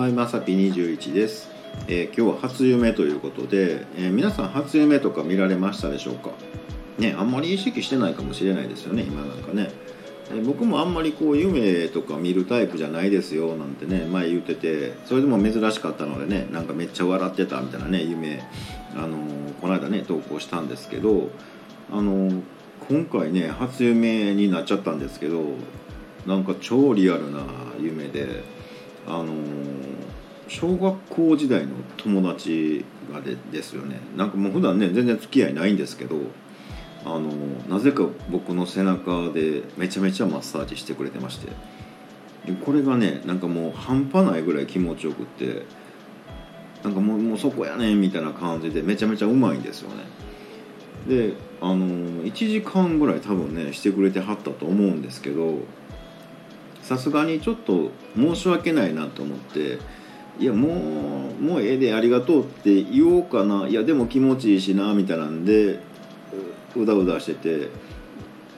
はいまさぴ21です、えー今日は初夢ということで、えー皆さん初夢とか見られましたでしょうか？ねあんまり意識してないかもしれないですよね今なんかね、え僕もあんまりこう夢とか見るタイプじゃないですよなんてね前言っててそれでも珍しかったのでねなんかめっちゃ笑ってたみたいなね夢あのーこの間ね投稿したんですけどあの今回ね初夢になっちゃったんですけどなんか超リアルな夢であの小学校時代の友達がでですよね。なんかもう普段ね全然付き合いないんですけどあのなぜか僕の背中でめちゃめちゃマッサージしてくれてまして。でこれがねなんかもう半端ないぐらい気持ちよくってなんかもうもうそこやねんみたいな感じでめちゃめちゃうまいんですよね。であの1時間ぐらい多分ねしてくれてはったと思うんですけどさすがにちょっと申し訳ないなと思っていやもうもうええでありがとうって言おうかないやでも気持ちいいしなみたいなんでうだうだしてて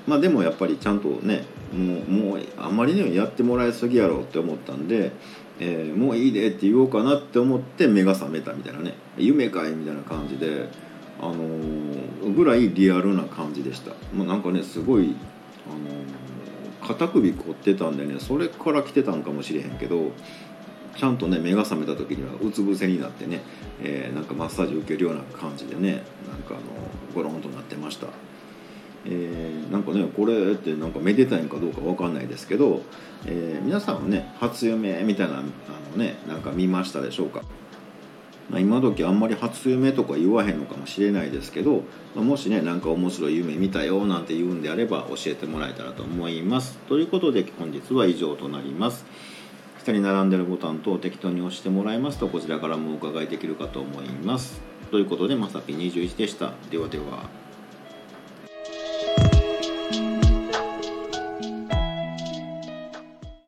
まあでもやっぱりちゃんとねもうもうあんまりねやってもらいすぎやろって思ったんで、えーもういいでって言おうかなって思って目が覚めたみたいなね夢かいみたいな感じであのーぐらいリアルな感じでした。もうなんかねすごいあのー肩首凝ってたんでねそれから来てたんかもしれへんけどちゃんとね目が覚めた時にはうつ伏せになってね、えーなんかマッサージ受けるような感じでねなんかあのゴロンとなってました。えーなんかねこれってなんかめでたいんかどうかわかんないですけど、えー皆さんはね初夢みたいなあのねなんか見ましたでしょうか、まあ、今時あんまり初夢とか言わへんのかもしれないですけど、まあもしねなんか面白い夢見たよなんて言うんであれば教えてもらえたらと思います。ということで本日は以上となります。下に並んでるボタンと適当に押してもらいますとこちらからもお伺いできるかと思います。ということでまさぴ21でした。ではでは。